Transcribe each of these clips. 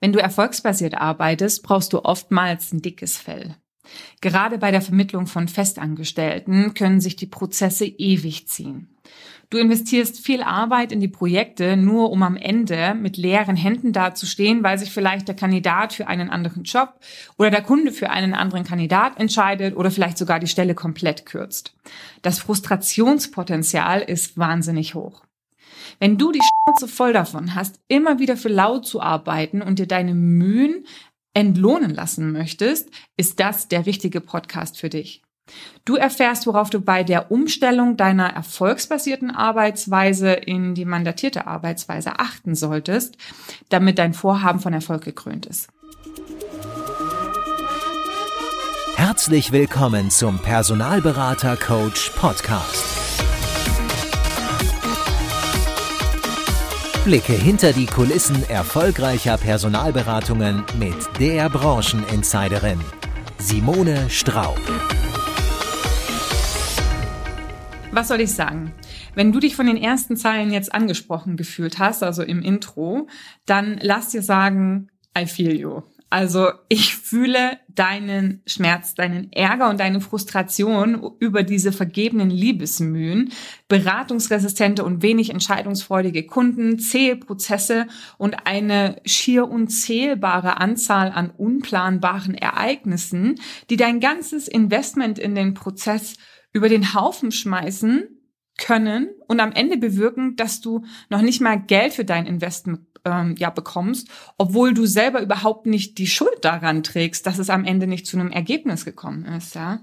Wenn du erfolgsbasiert arbeitest, brauchst du oftmals ein dickes Fell. Gerade bei der Vermittlung von Festangestellten können sich die Prozesse ewig ziehen. Du investierst viel Arbeit in die Projekte, nur um am Ende mit leeren Händen dazustehen, weil sich vielleicht der Kandidat für einen anderen Job oder der Kunde für einen anderen Kandidat entscheidet oder vielleicht sogar die Stelle komplett kürzt. Das Frustrationspotenzial ist wahnsinnig hoch. Wenn du die Schnauze voll davon hast, immer wieder für laut zu arbeiten und dir deine Mühen entlohnen lassen möchtest, ist das der richtige Podcast für dich. Du erfährst, worauf du bei der Umstellung deiner erfolgsbasierten Arbeitsweise in die mandatierte Arbeitsweise achten solltest, damit dein Vorhaben von Erfolg gekrönt ist. Herzlich willkommen zum Personalberater Coach Podcast. Blicke hinter die Kulissen erfolgreicher Personalberatungen mit der Brancheninsiderin Simone Straub. Was soll ich sagen? Wenn du dich von den ersten Zeilen jetzt angesprochen gefühlt hast, also im Intro, dann lass dir sagen, I feel you. Also ich fühle deinen Schmerz, deinen Ärger und deine Frustration über diese vergebenen Liebesmühen, beratungsresistente und wenig entscheidungsfreudige Kunden, zähe Prozesse und eine schier unzählbare Anzahl an unplanbaren Ereignissen, die dein ganzes Investment in den Prozess über den Haufen schmeißen können und am Ende bewirken, dass du noch nicht mal Geld für dein Investment ähm, ja bekommst, obwohl du selber überhaupt nicht die Schuld daran trägst, dass es am Ende nicht zu einem Ergebnis gekommen ist, ja.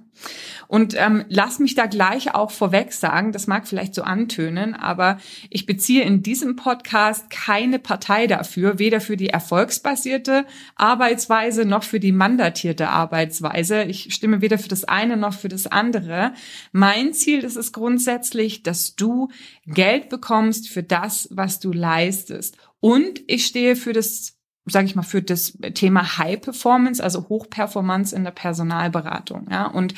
Und ähm, lass mich da gleich auch vorweg sagen, das mag vielleicht so antönen, aber ich beziehe in diesem Podcast keine Partei dafür, weder für die erfolgsbasierte Arbeitsweise noch für die mandatierte Arbeitsweise. Ich stimme weder für das eine noch für das andere. Mein Ziel ist es grundsätzlich, dass du Geld bekommst für das, was du leistest und ich stehe für das sage ich mal, für das Thema High Performance, also Hochperformance in der Personalberatung. Ja? Und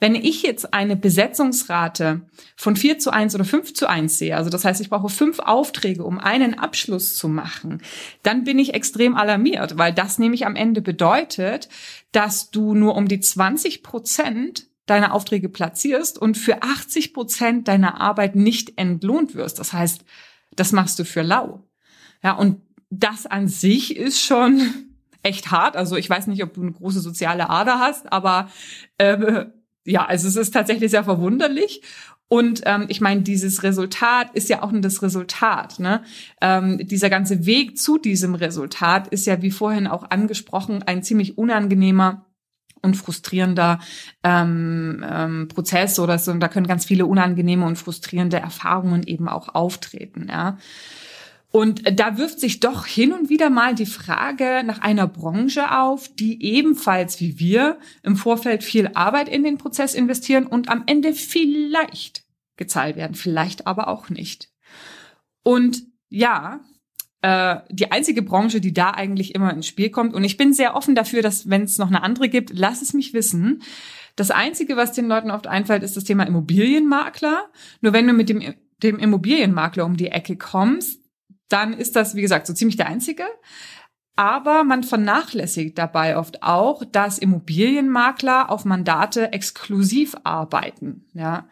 wenn ich jetzt eine Besetzungsrate von 4 zu 1 oder 5 zu 1 sehe, also das heißt, ich brauche fünf Aufträge, um einen Abschluss zu machen, dann bin ich extrem alarmiert, weil das nämlich am Ende bedeutet, dass du nur um die 20 Prozent deiner Aufträge platzierst und für 80 Prozent deiner Arbeit nicht entlohnt wirst. Das heißt, das machst du für lau. Ja, und das an sich ist schon echt hart. Also ich weiß nicht, ob du eine große soziale Ader hast, aber äh, ja, also es ist tatsächlich sehr verwunderlich. Und ähm, ich meine, dieses Resultat ist ja auch nur das Resultat. Ne? Ähm, dieser ganze Weg zu diesem Resultat ist ja, wie vorhin auch angesprochen, ein ziemlich unangenehmer und frustrierender ähm, ähm, Prozess oder so. Und da können ganz viele unangenehme und frustrierende Erfahrungen eben auch auftreten. Ja. Und da wirft sich doch hin und wieder mal die Frage nach einer Branche auf, die ebenfalls wie wir im Vorfeld viel Arbeit in den Prozess investieren und am Ende vielleicht gezahlt werden, vielleicht aber auch nicht. Und ja, äh, die einzige Branche, die da eigentlich immer ins Spiel kommt, und ich bin sehr offen dafür, dass wenn es noch eine andere gibt, lass es mich wissen. Das Einzige, was den Leuten oft einfällt, ist das Thema Immobilienmakler. Nur wenn du mit dem, dem Immobilienmakler um die Ecke kommst, dann ist das, wie gesagt, so ziemlich der einzige. Aber man vernachlässigt dabei oft auch, dass Immobilienmakler auf Mandate exklusiv arbeiten. Ja.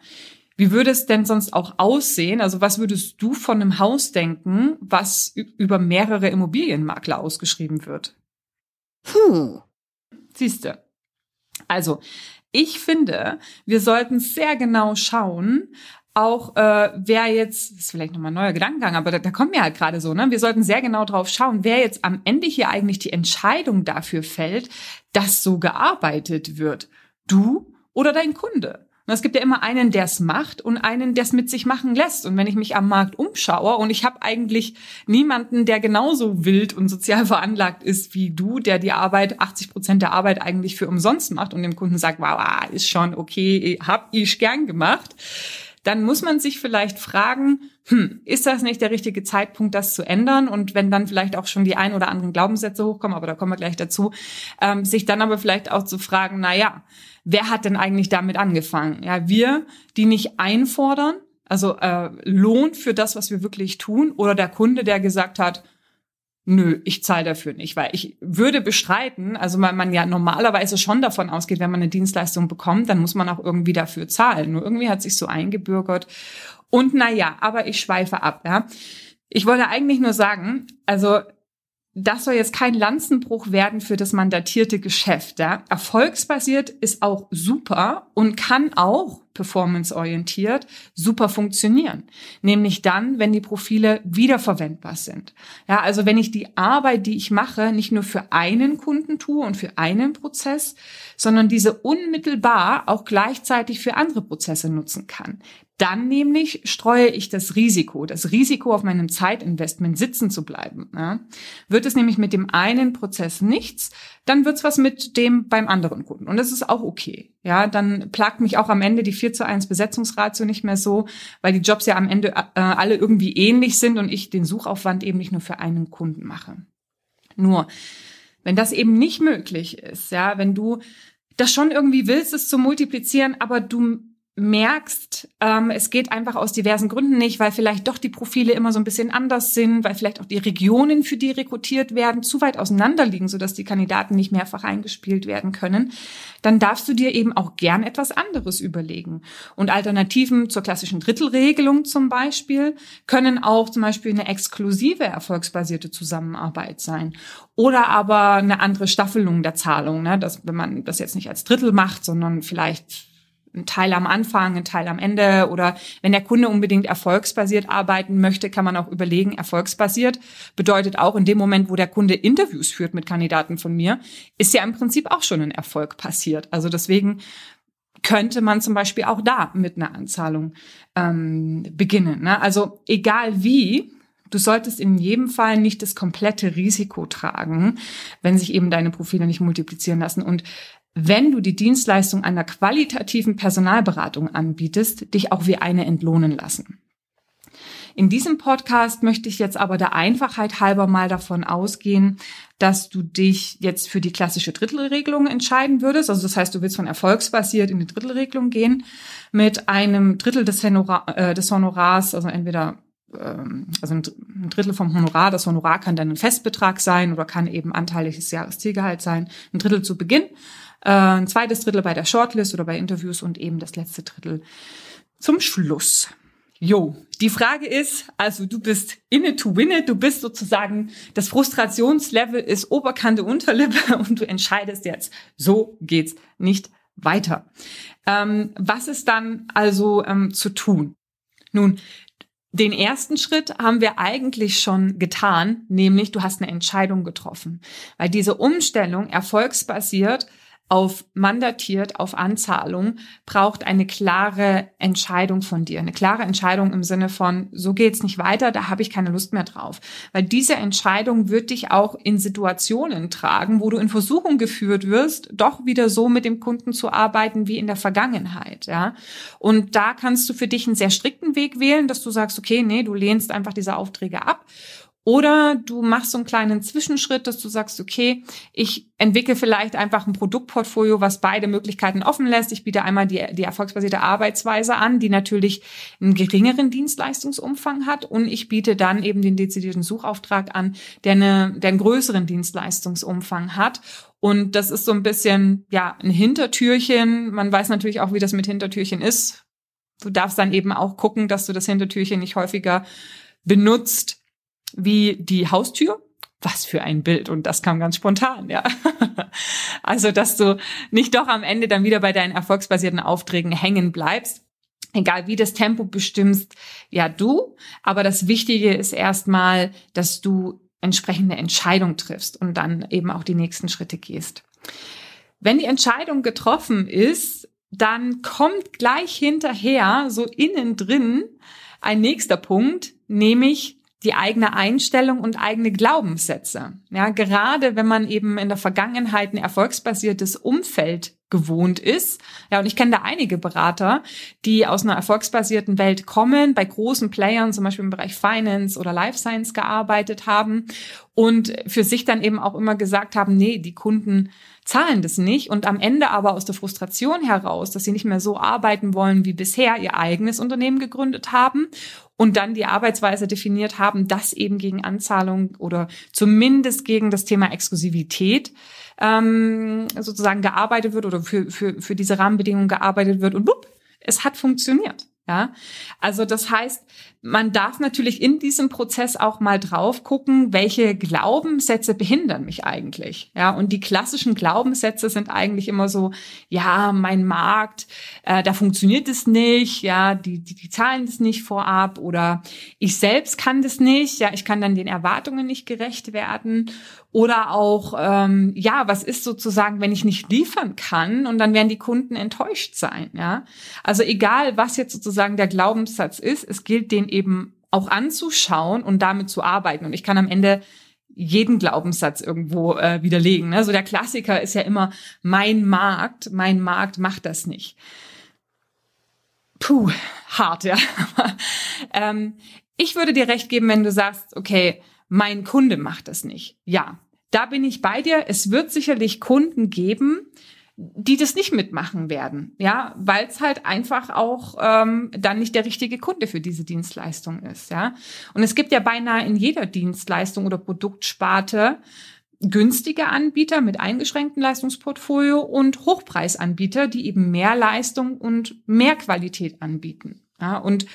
Wie würde es denn sonst auch aussehen? Also was würdest du von einem Haus denken, was über mehrere Immobilienmakler ausgeschrieben wird? Hm. Siehste. Also, ich finde, wir sollten sehr genau schauen, auch äh, wer jetzt, das ist vielleicht nochmal ein neuer Gedankengang, aber da, da kommt mir halt gerade so, ne? Wir sollten sehr genau drauf schauen, wer jetzt am Ende hier eigentlich die Entscheidung dafür fällt, dass so gearbeitet wird. Du oder dein Kunde. Und es gibt ja immer einen, der es macht und einen, der es mit sich machen lässt. Und wenn ich mich am Markt umschaue und ich habe eigentlich niemanden, der genauso wild und sozial veranlagt ist wie du, der die Arbeit, 80 Prozent der Arbeit eigentlich für umsonst macht und dem Kunden sagt, wow, ist schon okay, hab ich gern gemacht dann muss man sich vielleicht fragen, hm, ist das nicht der richtige Zeitpunkt, das zu ändern? Und wenn dann vielleicht auch schon die ein oder anderen Glaubenssätze hochkommen, aber da kommen wir gleich dazu, ähm, sich dann aber vielleicht auch zu fragen, na ja, wer hat denn eigentlich damit angefangen? Ja, wir, die nicht einfordern, also äh, Lohn für das, was wir wirklich tun, oder der Kunde, der gesagt hat, nö, ich zahle dafür nicht, weil ich würde bestreiten, also weil man ja normalerweise schon davon ausgeht, wenn man eine Dienstleistung bekommt, dann muss man auch irgendwie dafür zahlen. Nur irgendwie hat sich so eingebürgert. Und na ja, aber ich schweife ab, ja. Ich wollte eigentlich nur sagen, also das soll jetzt kein Lanzenbruch werden für das mandatierte Geschäft. Ja? Erfolgsbasiert ist auch super und kann auch performanceorientiert super funktionieren. Nämlich dann, wenn die Profile wiederverwendbar sind. Ja, also wenn ich die Arbeit, die ich mache, nicht nur für einen Kunden tue und für einen Prozess, sondern diese unmittelbar auch gleichzeitig für andere Prozesse nutzen kann. Dann nämlich streue ich das Risiko, das Risiko auf meinem Zeitinvestment sitzen zu bleiben. Ja. Wird es nämlich mit dem einen Prozess nichts, dann wird's was mit dem beim anderen Kunden. Und das ist auch okay. Ja, dann plagt mich auch am Ende die 4 zu 1 Besetzungsratio nicht mehr so, weil die Jobs ja am Ende äh, alle irgendwie ähnlich sind und ich den Suchaufwand eben nicht nur für einen Kunden mache. Nur, wenn das eben nicht möglich ist, ja, wenn du das schon irgendwie willst, es zu multiplizieren, aber du merkst, ähm, es geht einfach aus diversen Gründen nicht, weil vielleicht doch die Profile immer so ein bisschen anders sind, weil vielleicht auch die Regionen, für die rekrutiert werden, zu weit auseinander liegen, sodass die Kandidaten nicht mehrfach eingespielt werden können, dann darfst du dir eben auch gern etwas anderes überlegen. Und Alternativen zur klassischen Drittelregelung zum Beispiel können auch zum Beispiel eine exklusive erfolgsbasierte Zusammenarbeit sein oder aber eine andere Staffelung der Zahlung, ne? dass wenn man das jetzt nicht als Drittel macht, sondern vielleicht ein Teil am Anfang, ein Teil am Ende oder wenn der Kunde unbedingt erfolgsbasiert arbeiten möchte, kann man auch überlegen, erfolgsbasiert bedeutet auch in dem Moment, wo der Kunde Interviews führt mit Kandidaten von mir, ist ja im Prinzip auch schon ein Erfolg passiert. Also deswegen könnte man zum Beispiel auch da mit einer Anzahlung ähm, beginnen. Ne? Also egal wie, Du solltest in jedem Fall nicht das komplette Risiko tragen, wenn sich eben deine Profile nicht multiplizieren lassen. Und wenn du die Dienstleistung einer qualitativen Personalberatung anbietest, dich auch wie eine entlohnen lassen. In diesem Podcast möchte ich jetzt aber der Einfachheit halber mal davon ausgehen, dass du dich jetzt für die klassische Drittelregelung entscheiden würdest. Also das heißt, du willst von erfolgsbasiert in die Drittelregelung gehen mit einem Drittel des, Honora, äh, des Honorars, also entweder ähm, also ein Drittel vom Honorar. Das Honorar kann dann ein Festbetrag sein oder kann eben anteiliges Jahreszielgehalt sein. Ein Drittel zu Beginn ein zweites Drittel bei der Shortlist oder bei Interviews und eben das letzte Drittel zum Schluss. Jo, die Frage ist, also du bist in it to win it, du bist sozusagen, das Frustrationslevel ist Oberkante, Unterlippe und du entscheidest jetzt, so geht's nicht weiter. Ähm, was ist dann also ähm, zu tun? Nun, den ersten Schritt haben wir eigentlich schon getan, nämlich du hast eine Entscheidung getroffen, weil diese Umstellung erfolgsbasiert auf mandatiert, auf Anzahlung, braucht eine klare Entscheidung von dir. Eine klare Entscheidung im Sinne von, so geht's nicht weiter, da habe ich keine Lust mehr drauf. Weil diese Entscheidung wird dich auch in Situationen tragen, wo du in Versuchung geführt wirst, doch wieder so mit dem Kunden zu arbeiten wie in der Vergangenheit, ja. Und da kannst du für dich einen sehr strikten Weg wählen, dass du sagst, okay, nee, du lehnst einfach diese Aufträge ab oder du machst so einen kleinen Zwischenschritt, dass du sagst, okay, ich entwickle vielleicht einfach ein Produktportfolio, was beide Möglichkeiten offen lässt. Ich biete einmal die, die erfolgsbasierte Arbeitsweise an, die natürlich einen geringeren Dienstleistungsumfang hat. Und ich biete dann eben den dezidierten Suchauftrag an, der, eine, der einen größeren Dienstleistungsumfang hat. Und das ist so ein bisschen, ja, ein Hintertürchen. Man weiß natürlich auch, wie das mit Hintertürchen ist. Du darfst dann eben auch gucken, dass du das Hintertürchen nicht häufiger benutzt, wie die Haustür. Was für ein Bild und das kam ganz spontan, ja. Also, dass du nicht doch am Ende dann wieder bei deinen erfolgsbasierten Aufträgen hängen bleibst, egal wie das Tempo bestimmst, ja du, aber das Wichtige ist erstmal, dass du entsprechende Entscheidung triffst und dann eben auch die nächsten Schritte gehst. Wenn die Entscheidung getroffen ist, dann kommt gleich hinterher, so innen drin, ein nächster Punkt, nämlich die eigene Einstellung und eigene Glaubenssätze. Ja, gerade wenn man eben in der Vergangenheit ein erfolgsbasiertes Umfeld gewohnt ist. Ja, und ich kenne da einige Berater, die aus einer erfolgsbasierten Welt kommen, bei großen Playern, zum Beispiel im Bereich Finance oder Life Science gearbeitet haben und für sich dann eben auch immer gesagt haben, nee, die Kunden zahlen das nicht und am Ende aber aus der Frustration heraus, dass sie nicht mehr so arbeiten wollen wie bisher, ihr eigenes Unternehmen gegründet haben und dann die Arbeitsweise definiert haben, dass eben gegen Anzahlung oder zumindest gegen das Thema Exklusivität ähm, sozusagen gearbeitet wird oder für, für, für diese Rahmenbedingungen gearbeitet wird und bupp, es hat funktioniert. Ja, also das heißt, man darf natürlich in diesem Prozess auch mal drauf gucken, welche Glaubenssätze behindern mich eigentlich. Ja, und die klassischen Glaubenssätze sind eigentlich immer so, ja, mein Markt, äh, da funktioniert es nicht, ja, die, die, die zahlen das nicht vorab oder ich selbst kann das nicht, ja, ich kann dann den Erwartungen nicht gerecht werden oder auch, ähm, ja, was ist sozusagen, wenn ich nicht liefern kann und dann werden die Kunden enttäuscht sein, ja. Also egal, was jetzt sozusagen der Glaubenssatz ist, es gilt, den eben auch anzuschauen und damit zu arbeiten. Und ich kann am Ende jeden Glaubenssatz irgendwo äh, widerlegen. Ne? So der Klassiker ist ja immer, mein Markt, mein Markt macht das nicht. Puh, hart, ja. ähm, ich würde dir recht geben, wenn du sagst, okay, mein Kunde macht das nicht. Ja, da bin ich bei dir. Es wird sicherlich Kunden geben, die das nicht mitmachen werden, ja, weil es halt einfach auch ähm, dann nicht der richtige Kunde für diese Dienstleistung ist, ja. Und es gibt ja beinahe in jeder Dienstleistung oder Produktsparte günstige Anbieter mit eingeschränktem Leistungsportfolio und Hochpreisanbieter, die eben mehr Leistung und mehr Qualität anbieten. Ja, und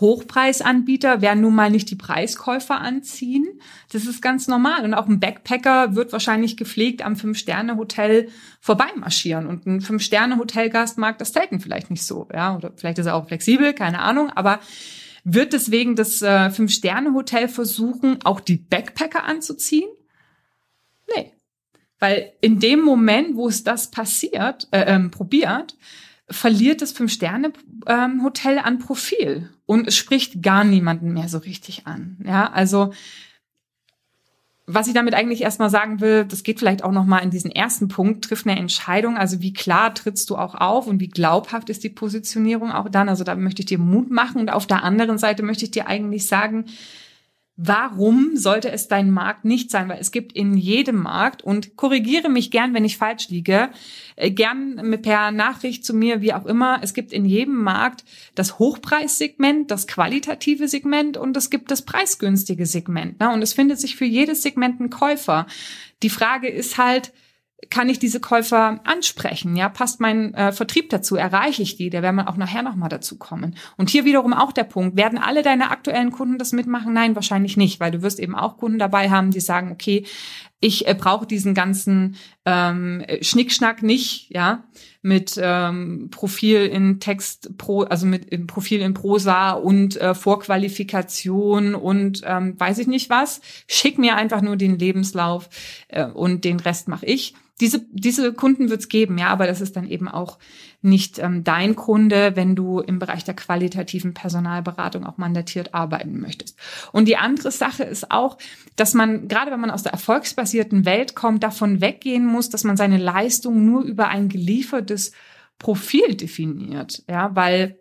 Hochpreisanbieter werden nun mal nicht die Preiskäufer anziehen. Das ist ganz normal. Und auch ein Backpacker wird wahrscheinlich gepflegt am Fünf-Sterne-Hotel vorbeimarschieren. Und ein Fünf-Sterne-Hotelgast mag das Zelten vielleicht nicht so. Ja, oder vielleicht ist er auch flexibel, keine Ahnung. Aber wird deswegen das äh, Fünf-Sterne-Hotel versuchen, auch die Backpacker anzuziehen? Nee. Weil in dem Moment, wo es das passiert, äh, ähm, probiert, verliert das Fünf-Sterne-Hotel ähm, an Profil und es spricht gar niemanden mehr so richtig an. Ja, also was ich damit eigentlich erstmal sagen will, das geht vielleicht auch nochmal in diesen ersten Punkt, trifft eine Entscheidung, also wie klar trittst du auch auf und wie glaubhaft ist die Positionierung auch dann, also da möchte ich dir Mut machen und auf der anderen Seite möchte ich dir eigentlich sagen, Warum sollte es dein Markt nicht sein? Weil es gibt in jedem Markt und korrigiere mich gern, wenn ich falsch liege, äh, gern per Nachricht zu mir, wie auch immer. Es gibt in jedem Markt das Hochpreissegment, das qualitative Segment und es gibt das preisgünstige Segment. Ne? Und es findet sich für jedes Segment ein Käufer. Die Frage ist halt, kann ich diese Käufer ansprechen? Ja, passt mein äh, Vertrieb dazu? Erreiche ich die? Da werden wir auch nachher nochmal dazu kommen. Und hier wiederum auch der Punkt. Werden alle deine aktuellen Kunden das mitmachen? Nein, wahrscheinlich nicht, weil du wirst eben auch Kunden dabei haben, die sagen, okay, ich äh, brauche diesen ganzen ähm, Schnickschnack nicht, ja, mit ähm, Profil in Text pro, also mit im Profil in Prosa und äh, Vorqualifikation und ähm, weiß ich nicht was. Schick mir einfach nur den Lebenslauf äh, und den Rest mache ich diese, diese Kunden wird es geben, ja, aber das ist dann eben auch nicht ähm, dein Kunde, wenn du im Bereich der qualitativen Personalberatung auch mandatiert arbeiten möchtest. Und die andere Sache ist auch, dass man, gerade wenn man aus der erfolgsbasierten Welt kommt, davon weggehen muss, dass man seine Leistung nur über ein geliefertes Profil definiert, ja, weil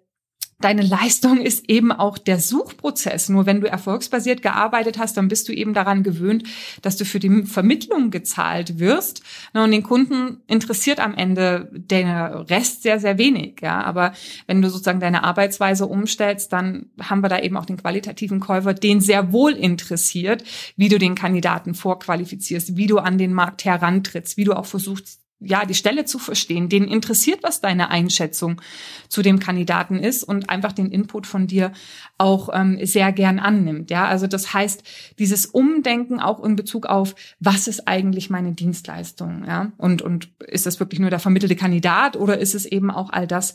deine Leistung ist eben auch der Suchprozess. Nur wenn du erfolgsbasiert gearbeitet hast, dann bist du eben daran gewöhnt, dass du für die Vermittlung gezahlt wirst. Und den Kunden interessiert am Ende der Rest sehr, sehr wenig. Ja, aber wenn du sozusagen deine Arbeitsweise umstellst, dann haben wir da eben auch den qualitativen Käufer, den sehr wohl interessiert, wie du den Kandidaten vorqualifizierst, wie du an den Markt herantrittst, wie du auch versuchst, ja, die Stelle zu verstehen, denen interessiert, was deine Einschätzung zu dem Kandidaten ist und einfach den Input von dir auch ähm, sehr gern annimmt. Ja, also das heißt, dieses Umdenken auch in Bezug auf, was ist eigentlich meine Dienstleistung? Ja, und, und ist das wirklich nur der vermittelte Kandidat oder ist es eben auch all das,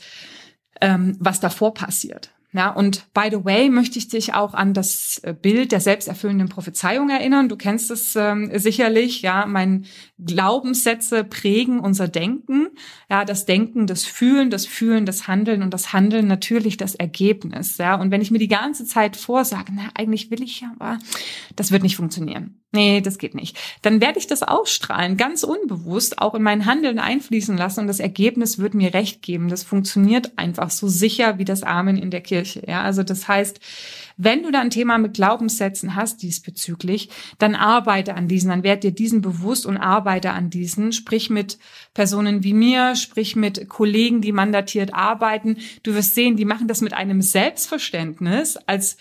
ähm, was davor passiert? Ja, und by the way möchte ich dich auch an das äh, Bild der selbsterfüllenden Prophezeiung erinnern. Du kennst es ähm, sicherlich, ja, mein Glaubenssätze prägen unser Denken. Ja, das Denken, das Fühlen, das Fühlen, das Handeln und das Handeln natürlich das Ergebnis. Ja, und wenn ich mir die ganze Zeit vorsage, na, eigentlich will ich ja, aber das wird nicht funktionieren. Nee, das geht nicht. Dann werde ich das ausstrahlen, ganz unbewusst, auch in mein Handeln einfließen lassen und das Ergebnis wird mir recht geben. Das funktioniert einfach so sicher wie das Amen in der Kirche. Ja, also das heißt, wenn du da ein Thema mit Glaubenssätzen hast diesbezüglich, dann arbeite an diesen, dann werd dir diesen bewusst und arbeite an diesen. Sprich mit Personen wie mir, sprich mit Kollegen, die mandatiert arbeiten. Du wirst sehen, die machen das mit einem Selbstverständnis, als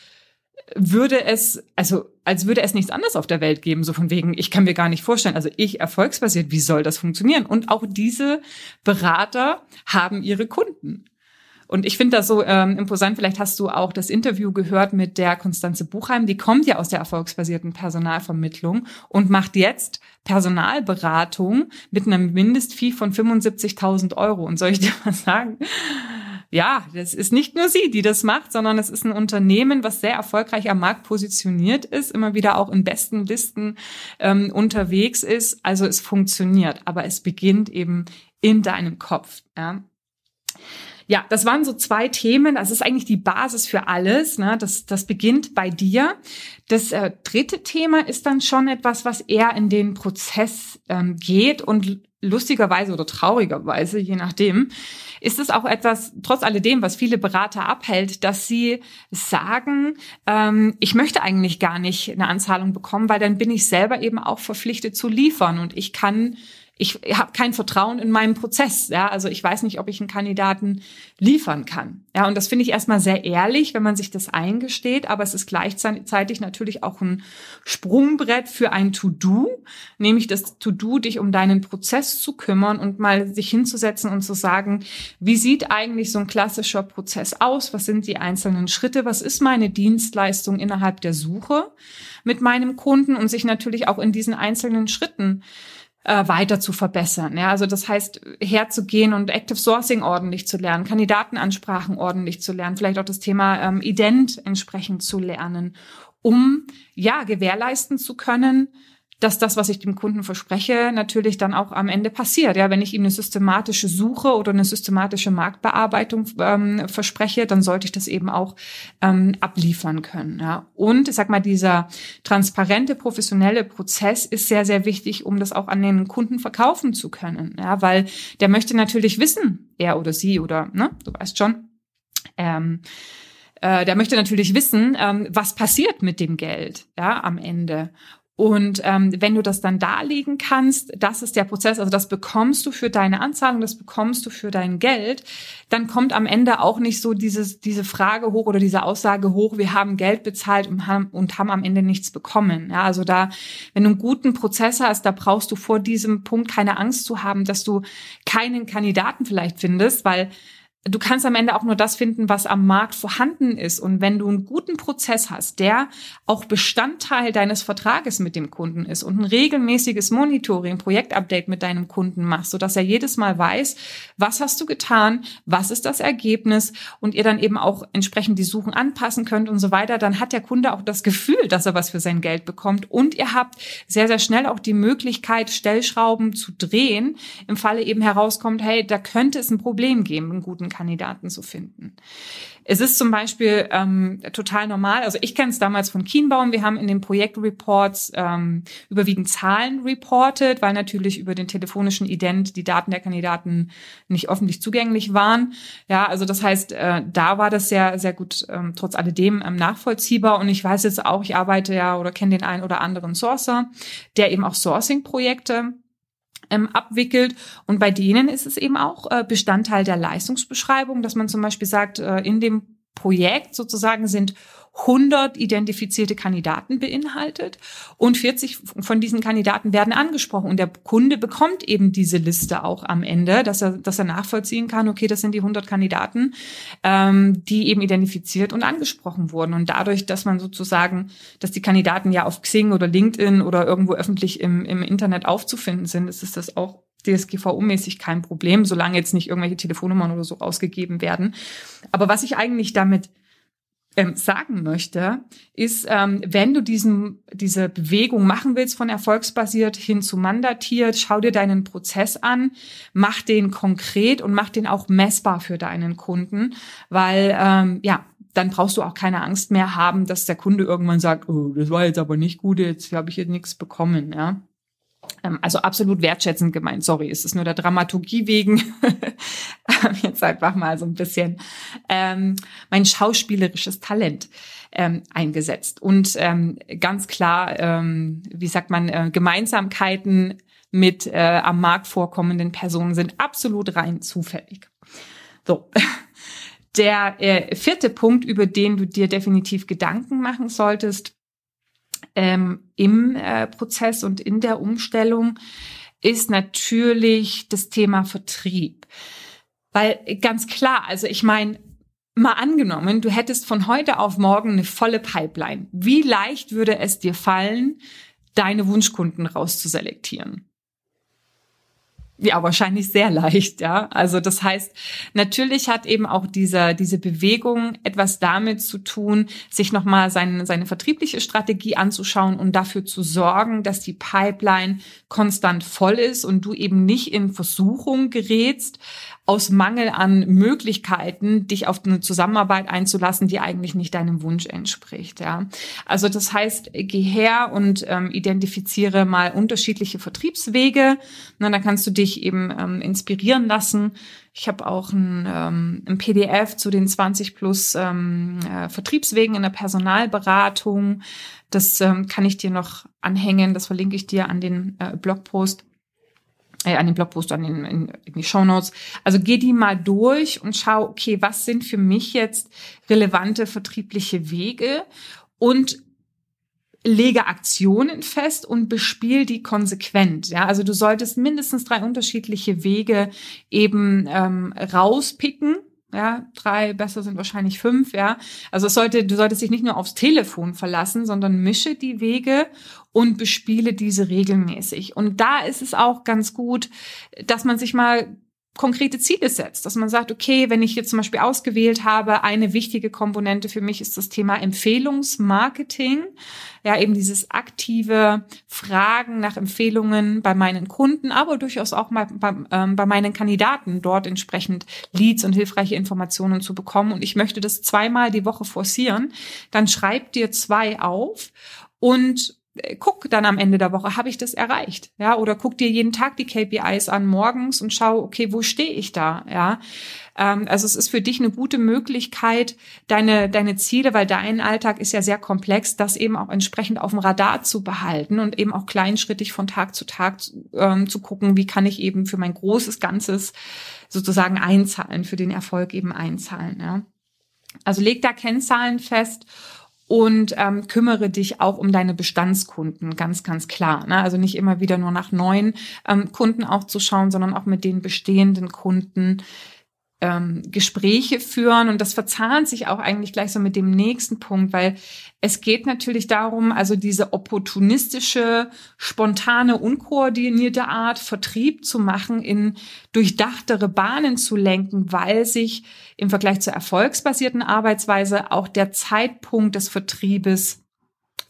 würde es, also als würde es nichts anderes auf der Welt geben, so von wegen, ich kann mir gar nicht vorstellen, also ich erfolgsbasiert, wie soll das funktionieren? Und auch diese Berater haben ihre Kunden. Und ich finde das so ähm, imposant. Vielleicht hast du auch das Interview gehört mit der Konstanze Buchheim. Die kommt ja aus der erfolgsbasierten Personalvermittlung und macht jetzt Personalberatung mit einem Mindestfee von 75.000 Euro. Und soll ich dir mal sagen? ja, das ist nicht nur sie, die das macht, sondern es ist ein Unternehmen, was sehr erfolgreich am Markt positioniert ist, immer wieder auch in besten Listen ähm, unterwegs ist. Also es funktioniert, aber es beginnt eben in deinem Kopf. Ja. Ja, das waren so zwei Themen. Das ist eigentlich die Basis für alles. Ne? Das, das beginnt bei dir. Das äh, dritte Thema ist dann schon etwas, was eher in den Prozess ähm, geht und lustigerweise oder traurigerweise, je nachdem, ist es auch etwas, trotz alledem, was viele Berater abhält, dass sie sagen, ähm, ich möchte eigentlich gar nicht eine Anzahlung bekommen, weil dann bin ich selber eben auch verpflichtet zu liefern und ich kann ich habe kein Vertrauen in meinen Prozess. Ja, also ich weiß nicht, ob ich einen Kandidaten liefern kann. Ja, und das finde ich erstmal sehr ehrlich, wenn man sich das eingesteht, aber es ist gleichzeitig natürlich auch ein Sprungbrett für ein To-Do, nämlich das To-Do, dich um deinen Prozess zu kümmern und mal sich hinzusetzen und zu sagen, wie sieht eigentlich so ein klassischer Prozess aus? Was sind die einzelnen Schritte? Was ist meine Dienstleistung innerhalb der Suche mit meinem Kunden und sich natürlich auch in diesen einzelnen Schritten äh, weiter zu verbessern. Ja, also das heißt, herzugehen und Active Sourcing ordentlich zu lernen, Kandidatenansprachen ordentlich zu lernen, vielleicht auch das Thema ähm, Ident entsprechend zu lernen, um ja gewährleisten zu können, dass das, was ich dem Kunden verspreche, natürlich dann auch am Ende passiert. Ja, wenn ich ihm eine systematische Suche oder eine systematische Marktbearbeitung ähm, verspreche, dann sollte ich das eben auch ähm, abliefern können. Ja. Und ich sag mal, dieser transparente, professionelle Prozess ist sehr, sehr wichtig, um das auch an den Kunden verkaufen zu können. Ja, weil der möchte natürlich wissen, er oder sie oder, ne, du weißt schon, ähm, äh, der möchte natürlich wissen, ähm, was passiert mit dem Geld ja, am Ende. Und ähm, wenn du das dann darlegen kannst, das ist der Prozess, also das bekommst du für deine Anzahlung, das bekommst du für dein Geld, dann kommt am Ende auch nicht so dieses, diese Frage hoch oder diese Aussage hoch, wir haben Geld bezahlt und haben, und haben am Ende nichts bekommen. Ja, also da, wenn du einen guten Prozess hast, da brauchst du vor diesem Punkt keine Angst zu haben, dass du keinen Kandidaten vielleicht findest, weil du kannst am Ende auch nur das finden, was am Markt vorhanden ist. Und wenn du einen guten Prozess hast, der auch Bestandteil deines Vertrages mit dem Kunden ist und ein regelmäßiges Monitoring, Projektupdate mit deinem Kunden machst, sodass er jedes Mal weiß, was hast du getan, was ist das Ergebnis und ihr dann eben auch entsprechend die Suchen anpassen könnt und so weiter, dann hat der Kunde auch das Gefühl, dass er was für sein Geld bekommt und ihr habt sehr, sehr schnell auch die Möglichkeit, Stellschrauben zu drehen, im Falle eben herauskommt, hey, da könnte es ein Problem geben, einen guten Kandidaten zu finden. Es ist zum Beispiel ähm, total normal, also ich kenne es damals von Kienbaum, wir haben in den Projektreports ähm, überwiegend Zahlen reported, weil natürlich über den telefonischen Ident die Daten der Kandidaten nicht öffentlich zugänglich waren. Ja, also das heißt, äh, da war das sehr, sehr gut ähm, trotz alledem ähm, nachvollziehbar und ich weiß jetzt auch, ich arbeite ja oder kenne den einen oder anderen Sourcer, der eben auch Sourcing-Projekte ähm, abwickelt. Und bei denen ist es eben auch äh, Bestandteil der Leistungsbeschreibung, dass man zum Beispiel sagt, äh, in dem Projekt sozusagen sind 100 identifizierte Kandidaten beinhaltet und 40 von diesen Kandidaten werden angesprochen und der Kunde bekommt eben diese Liste auch am Ende, dass er, dass er nachvollziehen kann, okay, das sind die 100 Kandidaten, ähm, die eben identifiziert und angesprochen wurden und dadurch, dass man sozusagen, dass die Kandidaten ja auf Xing oder LinkedIn oder irgendwo öffentlich im, im Internet aufzufinden sind, ist es das auch DSGVO-mäßig kein Problem, solange jetzt nicht irgendwelche Telefonnummern oder so ausgegeben werden. Aber was ich eigentlich damit ähm, sagen möchte, ist, ähm, wenn du diesen, diese Bewegung machen willst von erfolgsbasiert hin zu mandatiert, schau dir deinen Prozess an, mach den konkret und mach den auch messbar für deinen Kunden, weil ähm, ja, dann brauchst du auch keine Angst mehr haben, dass der Kunde irgendwann sagt, oh, das war jetzt aber nicht gut, jetzt habe ich jetzt nichts bekommen, ja. Ähm, also absolut wertschätzend gemeint. Sorry, es ist nur der Dramaturgie wegen. Jetzt einfach mal so ein bisschen ähm, mein schauspielerisches Talent ähm, eingesetzt. Und ähm, ganz klar, ähm, wie sagt man, äh, Gemeinsamkeiten mit äh, am Markt vorkommenden Personen sind absolut rein zufällig. So. Der äh, vierte Punkt, über den du dir definitiv Gedanken machen solltest, ähm, im äh, Prozess und in der Umstellung ist natürlich das Thema Vertrieb. Weil ganz klar, also ich meine, mal angenommen, du hättest von heute auf morgen eine volle Pipeline. Wie leicht würde es dir fallen, deine Wunschkunden rauszuselektieren? Ja, wahrscheinlich sehr leicht, ja. Also das heißt, natürlich hat eben auch dieser, diese Bewegung etwas damit zu tun, sich nochmal seine, seine vertriebliche Strategie anzuschauen und dafür zu sorgen, dass die Pipeline konstant voll ist und du eben nicht in Versuchung gerätst, aus Mangel an Möglichkeiten, dich auf eine Zusammenarbeit einzulassen, die eigentlich nicht deinem Wunsch entspricht. Ja, also das heißt, geh her und ähm, identifiziere mal unterschiedliche Vertriebswege. Na, dann kannst du dich eben ähm, inspirieren lassen. Ich habe auch ein, ähm, ein PDF zu den 20 plus ähm, äh, Vertriebswegen in der Personalberatung. Das ähm, kann ich dir noch anhängen. Das verlinke ich dir an den äh, Blogpost äh, an den Blogpost, an den, in, in die Show Notes. Also geh die mal durch und schau, okay, was sind für mich jetzt relevante vertriebliche Wege und lege Aktionen fest und bespiel die konsequent. Ja, also du solltest mindestens drei unterschiedliche Wege eben ähm, rauspicken ja, drei, besser sind wahrscheinlich fünf, ja. Also es sollte, du solltest dich nicht nur aufs Telefon verlassen, sondern mische die Wege und bespiele diese regelmäßig. Und da ist es auch ganz gut, dass man sich mal konkrete Ziele setzt, dass man sagt, okay, wenn ich jetzt zum Beispiel ausgewählt habe, eine wichtige Komponente für mich ist das Thema Empfehlungsmarketing, ja eben dieses aktive Fragen nach Empfehlungen bei meinen Kunden, aber durchaus auch mal bei, ähm, bei meinen Kandidaten dort entsprechend Leads und hilfreiche Informationen zu bekommen. Und ich möchte das zweimal die Woche forcieren, dann schreib dir zwei auf und guck dann am Ende der Woche, habe ich das erreicht? Ja, oder guck dir jeden Tag die KPIs an morgens und schau, okay, wo stehe ich da? Ja, ähm, also es ist für dich eine gute Möglichkeit, deine deine Ziele, weil dein Alltag ist ja sehr komplex, das eben auch entsprechend auf dem Radar zu behalten und eben auch kleinschrittig von Tag zu Tag ähm, zu gucken, wie kann ich eben für mein großes Ganzes sozusagen einzahlen, für den Erfolg eben einzahlen. Ja, also leg da Kennzahlen fest und ähm, kümmere dich auch um deine Bestandskunden, ganz, ganz klar. Ne? Also nicht immer wieder nur nach neuen ähm, Kunden auch zu schauen, sondern auch mit den bestehenden Kunden ähm, Gespräche führen. Und das verzahnt sich auch eigentlich gleich so mit dem nächsten Punkt, weil es geht natürlich darum, also diese opportunistische, spontane, unkoordinierte Art Vertrieb zu machen, in durchdachtere Bahnen zu lenken, weil sich im Vergleich zur erfolgsbasierten Arbeitsweise auch der Zeitpunkt des Vertriebes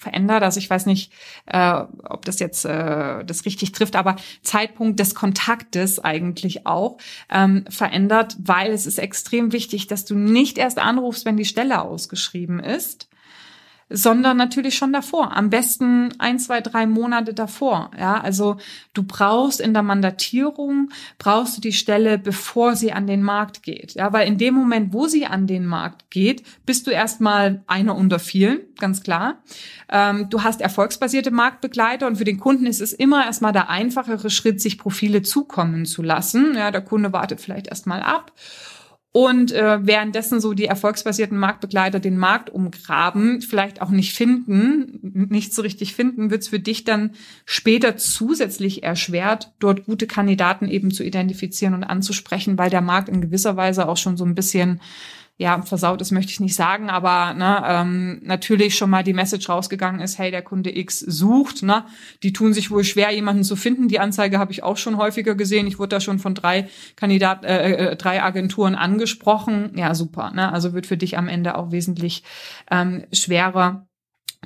verändert. Also ich weiß nicht, äh, ob das jetzt äh, das richtig trifft, aber Zeitpunkt des Kontaktes eigentlich auch ähm, verändert, weil es ist extrem wichtig, dass du nicht erst anrufst, wenn die Stelle ausgeschrieben ist, sondern natürlich schon davor. Am besten ein, zwei, drei Monate davor. Ja, also du brauchst in der Mandatierung brauchst du die Stelle, bevor sie an den Markt geht. Ja, weil in dem Moment, wo sie an den Markt geht, bist du erstmal einer unter vielen, ganz klar. Ähm, du hast erfolgsbasierte Marktbegleiter und für den Kunden ist es immer erstmal der einfachere Schritt, sich Profile zukommen zu lassen. Ja, der Kunde wartet vielleicht erstmal ab und äh, währenddessen so die erfolgsbasierten Marktbegleiter den Markt umgraben, vielleicht auch nicht finden, nicht so richtig finden, wird es für dich dann später zusätzlich erschwert, dort gute Kandidaten eben zu identifizieren und anzusprechen, weil der Markt in gewisser Weise auch schon so ein bisschen ja, versaut ist, möchte ich nicht sagen, aber ne, ähm, natürlich schon mal die Message rausgegangen ist, hey, der Kunde X sucht, ne? Die tun sich wohl schwer, jemanden zu finden. Die Anzeige habe ich auch schon häufiger gesehen. Ich wurde da schon von drei Kandidat, äh, äh, drei Agenturen angesprochen. Ja, super. Ne? Also wird für dich am Ende auch wesentlich ähm, schwerer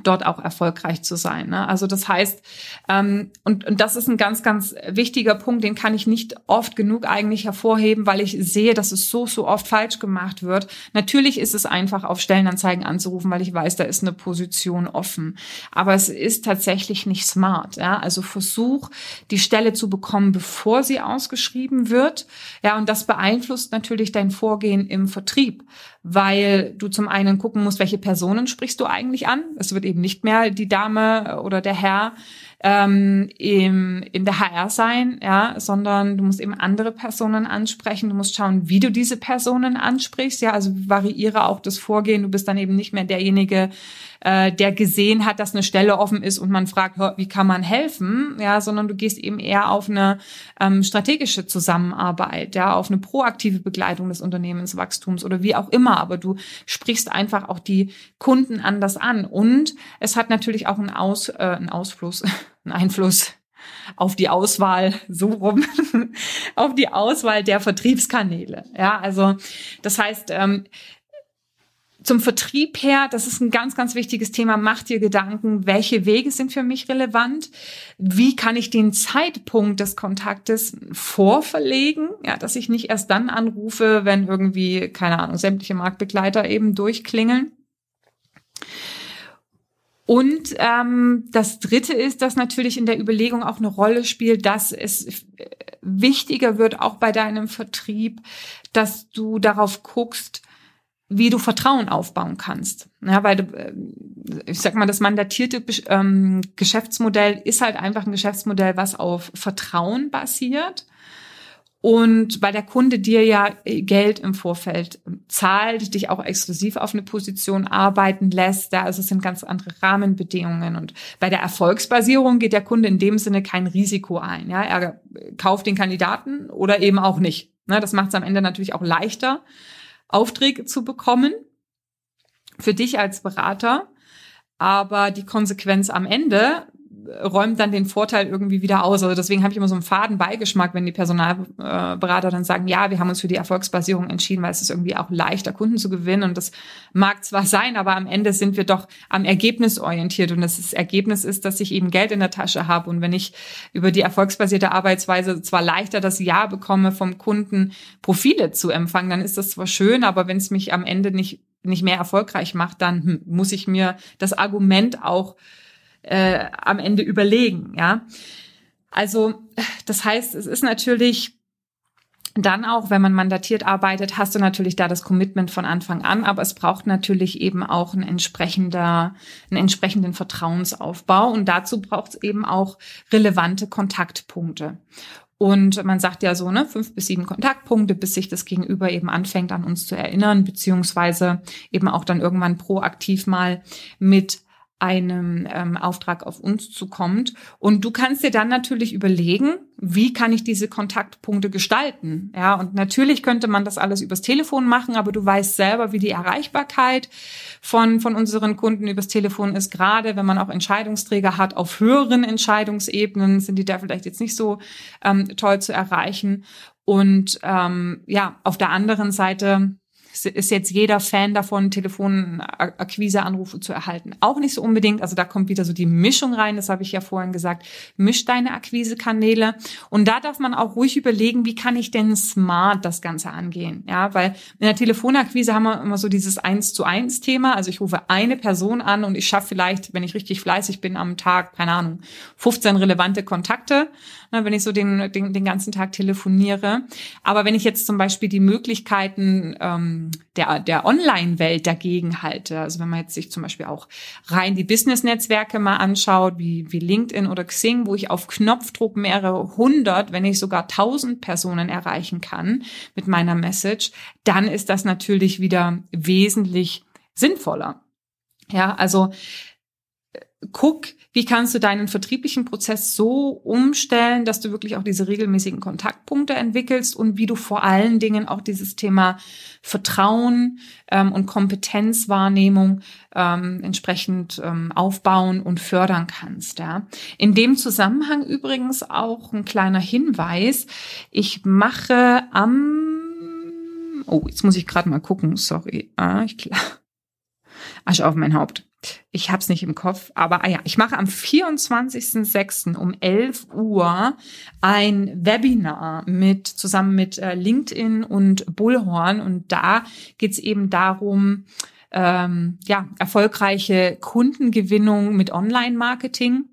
dort auch erfolgreich zu sein. Ne? Also das heißt, ähm, und, und das ist ein ganz, ganz wichtiger Punkt, den kann ich nicht oft genug eigentlich hervorheben, weil ich sehe, dass es so, so oft falsch gemacht wird. Natürlich ist es einfach, auf Stellenanzeigen anzurufen, weil ich weiß, da ist eine Position offen. Aber es ist tatsächlich nicht smart. Ja? Also versuch, die Stelle zu bekommen, bevor sie ausgeschrieben wird. Ja, und das beeinflusst natürlich dein Vorgehen im Vertrieb weil du zum einen gucken musst, welche Personen sprichst du eigentlich an. Es wird eben nicht mehr die Dame oder der Herr ähm, im, in der HR sein, ja, sondern du musst eben andere Personen ansprechen. Du musst schauen, wie du diese Personen ansprichst. Ja, also variiere auch das Vorgehen. Du bist dann eben nicht mehr derjenige, äh, der gesehen hat, dass eine Stelle offen ist und man fragt, wie kann man helfen, ja, sondern du gehst eben eher auf eine ähm, strategische Zusammenarbeit, ja, auf eine proaktive Begleitung des Unternehmenswachstums oder wie auch immer, aber du sprichst einfach auch die Kunden anders an und es hat natürlich auch einen, Aus, äh, einen Ausfluss, einen Einfluss auf die Auswahl, so rum, auf die Auswahl der Vertriebskanäle. Ja, also das heißt, ähm, zum Vertrieb her, das ist ein ganz, ganz wichtiges Thema. Mach dir Gedanken, welche Wege sind für mich relevant? Wie kann ich den Zeitpunkt des Kontaktes vorverlegen? Ja, dass ich nicht erst dann anrufe, wenn irgendwie, keine Ahnung, sämtliche Marktbegleiter eben durchklingeln. Und ähm, das Dritte ist, dass natürlich in der Überlegung auch eine Rolle spielt, dass es wichtiger wird, auch bei deinem Vertrieb, dass du darauf guckst, wie du Vertrauen aufbauen kannst. Ja, weil äh, ich sag mal, das mandatierte ähm, Geschäftsmodell ist halt einfach ein Geschäftsmodell, was auf Vertrauen basiert. Und weil der Kunde dir ja Geld im Vorfeld zahlt, dich auch exklusiv auf eine Position arbeiten lässt, da also es sind ganz andere Rahmenbedingungen. Und bei der Erfolgsbasierung geht der Kunde in dem Sinne kein Risiko ein. Ja, er kauft den Kandidaten oder eben auch nicht. Ne, das macht es am Ende natürlich auch leichter, Aufträge zu bekommen für dich als Berater. Aber die Konsequenz am Ende räumt dann den Vorteil irgendwie wieder aus. Also deswegen habe ich immer so einen faden Beigeschmack, wenn die Personalberater dann sagen, ja, wir haben uns für die Erfolgsbasierung entschieden, weil es ist irgendwie auch leichter, Kunden zu gewinnen. Und das mag zwar sein, aber am Ende sind wir doch am Ergebnis orientiert. Und das Ergebnis ist, dass ich eben Geld in der Tasche habe. Und wenn ich über die erfolgsbasierte Arbeitsweise zwar leichter das Ja bekomme, vom Kunden Profile zu empfangen, dann ist das zwar schön, aber wenn es mich am Ende nicht, nicht mehr erfolgreich macht, dann hm, muss ich mir das Argument auch äh, am Ende überlegen, ja. Also das heißt, es ist natürlich dann auch, wenn man mandatiert arbeitet, hast du natürlich da das Commitment von Anfang an, aber es braucht natürlich eben auch ein entsprechender, einen entsprechenden Vertrauensaufbau und dazu braucht es eben auch relevante Kontaktpunkte. Und man sagt ja so, ne, fünf bis sieben Kontaktpunkte, bis sich das Gegenüber eben anfängt, an uns zu erinnern, beziehungsweise eben auch dann irgendwann proaktiv mal mit einem ähm, Auftrag auf uns zukommt. Und du kannst dir dann natürlich überlegen, wie kann ich diese Kontaktpunkte gestalten? Ja, und natürlich könnte man das alles übers Telefon machen, aber du weißt selber, wie die Erreichbarkeit von, von unseren Kunden übers Telefon ist. Gerade wenn man auch Entscheidungsträger hat auf höheren Entscheidungsebenen, sind die da vielleicht jetzt nicht so ähm, toll zu erreichen. Und ähm, ja, auf der anderen Seite ist jetzt jeder Fan davon, Telefonakquise-Anrufe zu erhalten. Auch nicht so unbedingt. Also da kommt wieder so die Mischung rein. Das habe ich ja vorhin gesagt. Misch deine Akquisekanäle. Und da darf man auch ruhig überlegen, wie kann ich denn smart das Ganze angehen? Ja, weil in der Telefonakquise haben wir immer so dieses Eins zu eins Thema. Also ich rufe eine Person an und ich schaffe vielleicht, wenn ich richtig fleißig bin, am Tag, keine Ahnung, 15 relevante Kontakte, ne, wenn ich so den, den, den ganzen Tag telefoniere. Aber wenn ich jetzt zum Beispiel die Möglichkeiten ähm, der, der Online-Welt dagegen halte. Also wenn man jetzt sich zum Beispiel auch rein die Business-Netzwerke mal anschaut, wie, wie LinkedIn oder Xing, wo ich auf Knopfdruck mehrere hundert, wenn nicht sogar tausend Personen erreichen kann mit meiner Message, dann ist das natürlich wieder wesentlich sinnvoller. Ja, also guck, wie kannst du deinen vertrieblichen Prozess so umstellen, dass du wirklich auch diese regelmäßigen Kontaktpunkte entwickelst und wie du vor allen Dingen auch dieses Thema Vertrauen ähm, und Kompetenzwahrnehmung ähm, entsprechend ähm, aufbauen und fördern kannst. Ja. In dem Zusammenhang übrigens auch ein kleiner Hinweis. Ich mache am Oh, jetzt muss ich gerade mal gucken. Sorry. Ah, ich klar. Asche auf mein Haupt. Ich hab's nicht im Kopf, aber ah ja, ich mache am 24.06. um 11 Uhr ein Webinar mit zusammen mit äh, LinkedIn und Bullhorn und da geht's eben darum, ähm, ja erfolgreiche Kundengewinnung mit Online-Marketing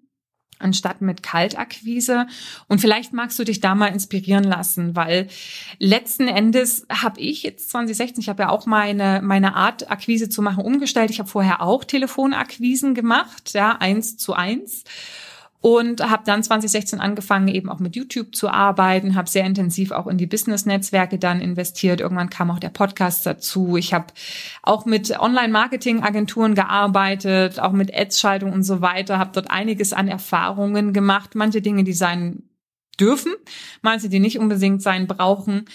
anstatt mit Kaltakquise. Und vielleicht magst du dich da mal inspirieren lassen, weil letzten Endes habe ich jetzt 2016, ich habe ja auch meine, meine Art, Akquise zu machen, umgestellt. Ich habe vorher auch Telefonakquisen gemacht, ja, eins zu eins und habe dann 2016 angefangen, eben auch mit YouTube zu arbeiten, habe sehr intensiv auch in die Business-Netzwerke dann investiert. Irgendwann kam auch der Podcast dazu. Ich habe auch mit Online-Marketing-Agenturen gearbeitet, auch mit Ads-Schaltung und so weiter, habe dort einiges an Erfahrungen gemacht. Manche Dinge, die sein dürfen, manche, die nicht unbedingt sein brauchen.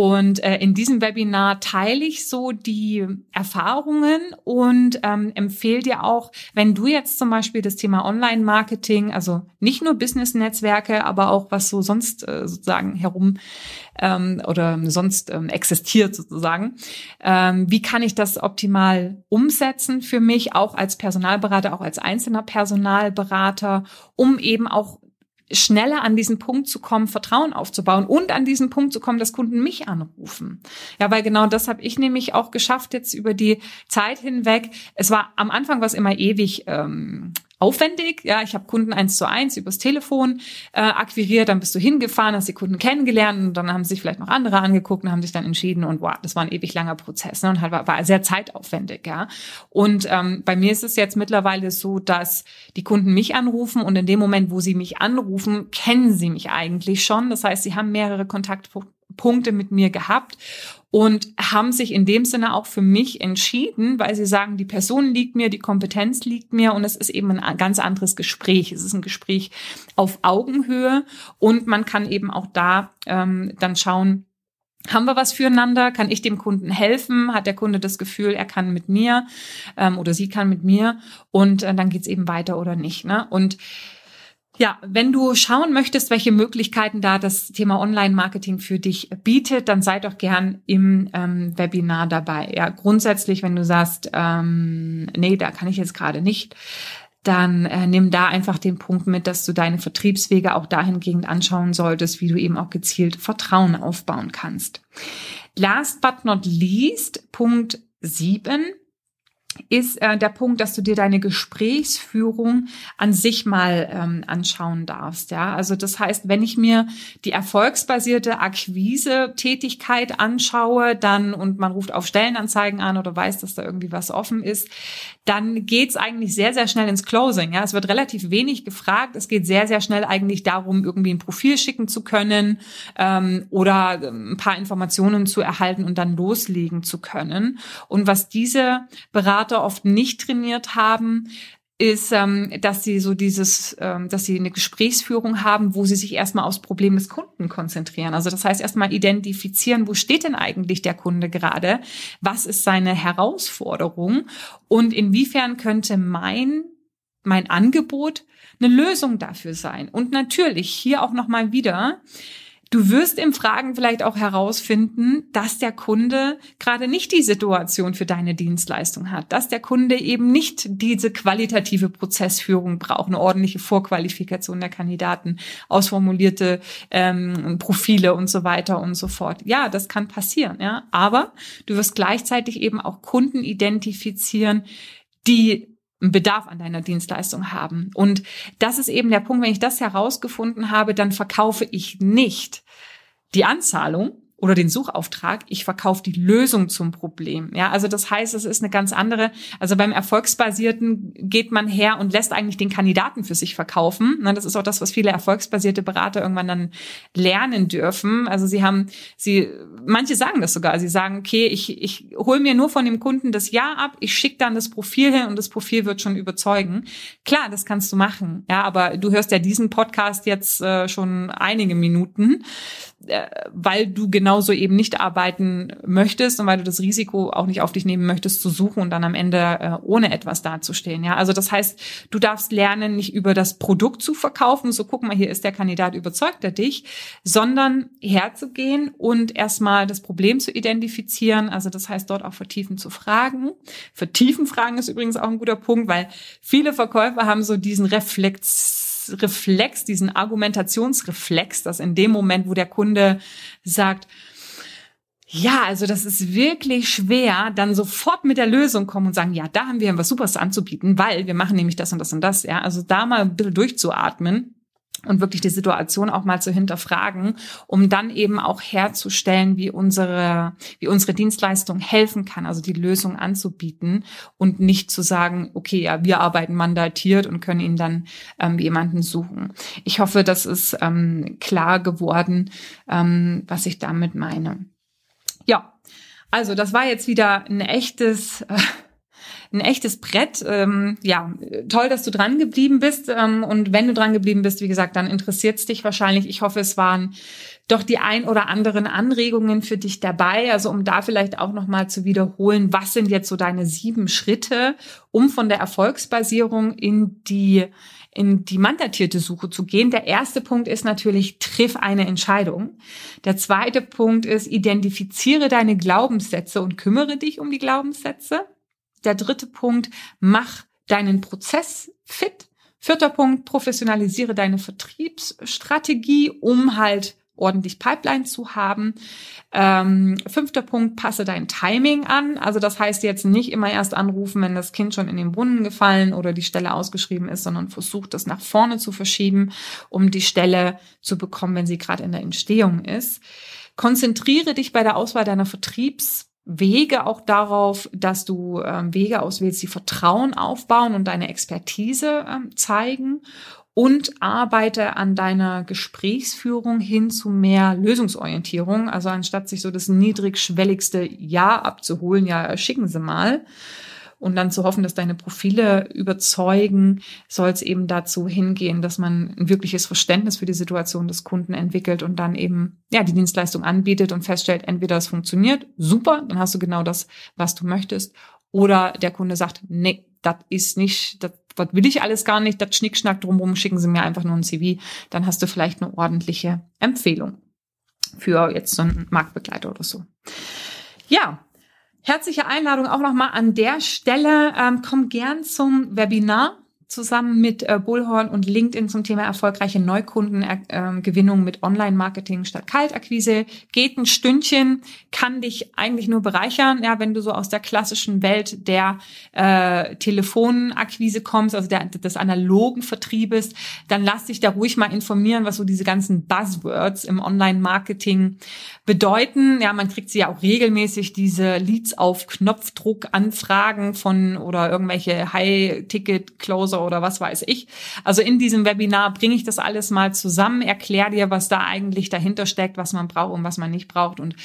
Und äh, in diesem Webinar teile ich so die Erfahrungen und ähm, empfehle dir auch, wenn du jetzt zum Beispiel das Thema Online-Marketing, also nicht nur Business-Netzwerke, aber auch was so sonst äh, sozusagen herum ähm, oder sonst ähm, existiert sozusagen, ähm, wie kann ich das optimal umsetzen für mich, auch als Personalberater, auch als einzelner Personalberater, um eben auch schneller an diesen Punkt zu kommen, Vertrauen aufzubauen und an diesen Punkt zu kommen, dass Kunden mich anrufen. Ja, weil genau das habe ich nämlich auch geschafft jetzt über die Zeit hinweg. Es war am Anfang was immer ewig ähm, aufwendig. Ja, ich habe Kunden eins zu eins übers Telefon äh, akquiriert, dann bist du hingefahren, hast die Kunden kennengelernt und dann haben sich vielleicht noch andere angeguckt und haben sich dann entschieden und wow, das war ein ewig langer Prozess ne, und halt war, war sehr zeitaufwendig. Ja, und ähm, bei mir ist es jetzt mittlerweile so, dass die Kunden mich anrufen und in dem Moment, wo sie mich anrufen, kennen sie mich eigentlich schon. Das heißt, sie haben mehrere Kontaktpunkte mit mir gehabt und haben sich in dem Sinne auch für mich entschieden, weil sie sagen, die Person liegt mir, die Kompetenz liegt mir und es ist eben ein ganz anderes Gespräch. Es ist ein Gespräch auf Augenhöhe und man kann eben auch da ähm, dann schauen, haben wir was füreinander? Kann ich dem Kunden helfen? Hat der Kunde das Gefühl, er kann mit mir ähm, oder sie kann mit mir? Und äh, dann geht's eben weiter oder nicht. Ne? Und ja, wenn du schauen möchtest, welche Möglichkeiten da das Thema Online-Marketing für dich bietet, dann sei doch gern im ähm, Webinar dabei. Ja, grundsätzlich, wenn du sagst, ähm, nee, da kann ich jetzt gerade nicht, dann äh, nimm da einfach den Punkt mit, dass du deine Vertriebswege auch dahingehend anschauen solltest, wie du eben auch gezielt Vertrauen aufbauen kannst. Last but not least, Punkt sieben ist äh, der Punkt, dass du dir deine Gesprächsführung an sich mal ähm, anschauen darfst. Ja, also das heißt, wenn ich mir die erfolgsbasierte Akquise-Tätigkeit anschaue, dann und man ruft auf Stellenanzeigen an oder weiß, dass da irgendwie was offen ist, dann geht's eigentlich sehr sehr schnell ins Closing. Ja, es wird relativ wenig gefragt. Es geht sehr sehr schnell eigentlich darum, irgendwie ein Profil schicken zu können ähm, oder ein paar Informationen zu erhalten und dann loslegen zu können. Und was diese Berater Berater oft nicht trainiert haben, ist, ähm, dass sie so dieses, ähm, dass sie eine Gesprächsführung haben, wo sie sich erstmal aufs Problem des Kunden konzentrieren. Also das heißt erstmal identifizieren, wo steht denn eigentlich der Kunde gerade? Was ist seine Herausforderung? Und inwiefern könnte mein, mein Angebot eine Lösung dafür sein? Und natürlich hier auch nochmal wieder, Du wirst im Fragen vielleicht auch herausfinden, dass der Kunde gerade nicht die Situation für deine Dienstleistung hat, dass der Kunde eben nicht diese qualitative Prozessführung braucht, eine ordentliche Vorqualifikation der Kandidaten, ausformulierte ähm, Profile und so weiter und so fort. Ja, das kann passieren, ja, aber du wirst gleichzeitig eben auch Kunden identifizieren, die einen Bedarf an deiner Dienstleistung haben. Und das ist eben der Punkt, wenn ich das herausgefunden habe, dann verkaufe ich nicht die Anzahlung oder den Suchauftrag, ich verkaufe die Lösung zum Problem. Ja, also das heißt, es ist eine ganz andere. Also beim Erfolgsbasierten geht man her und lässt eigentlich den Kandidaten für sich verkaufen. Das ist auch das, was viele erfolgsbasierte Berater irgendwann dann lernen dürfen. Also sie haben, sie, manche sagen das sogar. Sie sagen, okay, ich, ich hole mir nur von dem Kunden das Ja ab, ich schicke dann das Profil hin und das Profil wird schon überzeugen. Klar, das kannst du machen. Ja, aber du hörst ja diesen Podcast jetzt äh, schon einige Minuten. Äh, weil du genauso eben nicht arbeiten möchtest und weil du das Risiko auch nicht auf dich nehmen möchtest zu suchen und dann am Ende äh, ohne etwas dazustehen. Ja, also das heißt, du darfst lernen, nicht über das Produkt zu verkaufen, so guck mal, hier ist der Kandidat überzeugt er dich, sondern herzugehen und erstmal das Problem zu identifizieren. Also das heißt, dort auch vertiefen zu fragen. Vertiefen fragen ist übrigens auch ein guter Punkt, weil viele Verkäufer haben so diesen Reflex Reflex, diesen Argumentationsreflex, dass in dem Moment, wo der Kunde sagt, ja, also das ist wirklich schwer, dann sofort mit der Lösung kommen und sagen, ja, da haben wir was Superes anzubieten, weil wir machen nämlich das und das und das, ja. Also da mal ein bisschen durchzuatmen und wirklich die Situation auch mal zu hinterfragen, um dann eben auch herzustellen, wie unsere, wie unsere Dienstleistung helfen kann, also die Lösung anzubieten und nicht zu sagen, okay, ja, wir arbeiten mandatiert und können ihnen dann ähm, jemanden suchen. Ich hoffe, das ist ähm, klar geworden, ähm, was ich damit meine. Ja, also das war jetzt wieder ein echtes äh, ein echtes Brett. Ähm, ja, toll, dass du dran geblieben bist. Ähm, und wenn du dran geblieben bist, wie gesagt, dann interessiert es dich wahrscheinlich. Ich hoffe, es waren doch die ein oder anderen Anregungen für dich dabei. Also um da vielleicht auch nochmal zu wiederholen, was sind jetzt so deine sieben Schritte, um von der Erfolgsbasierung in die in die mandatierte Suche zu gehen. Der erste Punkt ist natürlich, triff eine Entscheidung. Der zweite Punkt ist, identifiziere deine Glaubenssätze und kümmere dich um die Glaubenssätze. Der dritte Punkt, mach deinen Prozess fit. Vierter Punkt, professionalisiere deine Vertriebsstrategie, um halt ordentlich Pipeline zu haben. Ähm, fünfter Punkt, passe dein Timing an. Also das heißt jetzt nicht immer erst anrufen, wenn das Kind schon in den Brunnen gefallen oder die Stelle ausgeschrieben ist, sondern versuch das nach vorne zu verschieben, um die Stelle zu bekommen, wenn sie gerade in der Entstehung ist. Konzentriere dich bei der Auswahl deiner Vertriebs Wege auch darauf, dass du ähm, Wege auswählst, die Vertrauen aufbauen und deine Expertise ähm, zeigen und arbeite an deiner Gesprächsführung hin zu mehr Lösungsorientierung. Also anstatt sich so das niedrigschwelligste Ja abzuholen, ja, schicken Sie mal, und dann zu hoffen, dass deine Profile überzeugen, soll es eben dazu hingehen, dass man ein wirkliches Verständnis für die Situation des Kunden entwickelt und dann eben ja die Dienstleistung anbietet und feststellt, entweder es funktioniert, super, dann hast du genau das, was du möchtest, oder der Kunde sagt, nee, das ist nicht, das will ich alles gar nicht, das Schnickschnack drumherum, schicken Sie mir einfach nur ein CV, dann hast du vielleicht eine ordentliche Empfehlung für jetzt so einen Marktbegleiter oder so. Ja, Herzliche Einladung auch nochmal an der Stelle. Ähm, komm gern zum Webinar zusammen mit äh, Bullhorn und LinkedIn zum Thema erfolgreiche Neukundengewinnung äh, mit Online-Marketing statt Kaltakquise. Geht ein Stündchen, kann dich eigentlich nur bereichern, ja, wenn du so aus der klassischen Welt der äh, Telefonakquise kommst, also der, des analogen Vertriebes, dann lass dich da ruhig mal informieren, was so diese ganzen Buzzwords im Online-Marketing bedeuten. Ja, man kriegt sie ja auch regelmäßig, diese Leads auf Knopfdruck Anfragen von oder irgendwelche High-Ticket-Closer oder was weiß ich. Also in diesem Webinar bringe ich das alles mal zusammen, erkläre dir, was da eigentlich dahinter steckt, was man braucht und was man nicht braucht und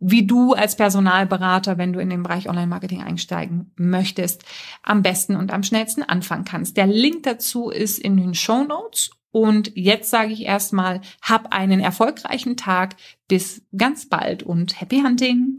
wie du als Personalberater, wenn du in den Bereich Online-Marketing einsteigen möchtest, am besten und am schnellsten anfangen kannst. Der Link dazu ist in den Show Notes und jetzt sage ich erstmal, hab einen erfolgreichen Tag. Bis ganz bald und happy hunting!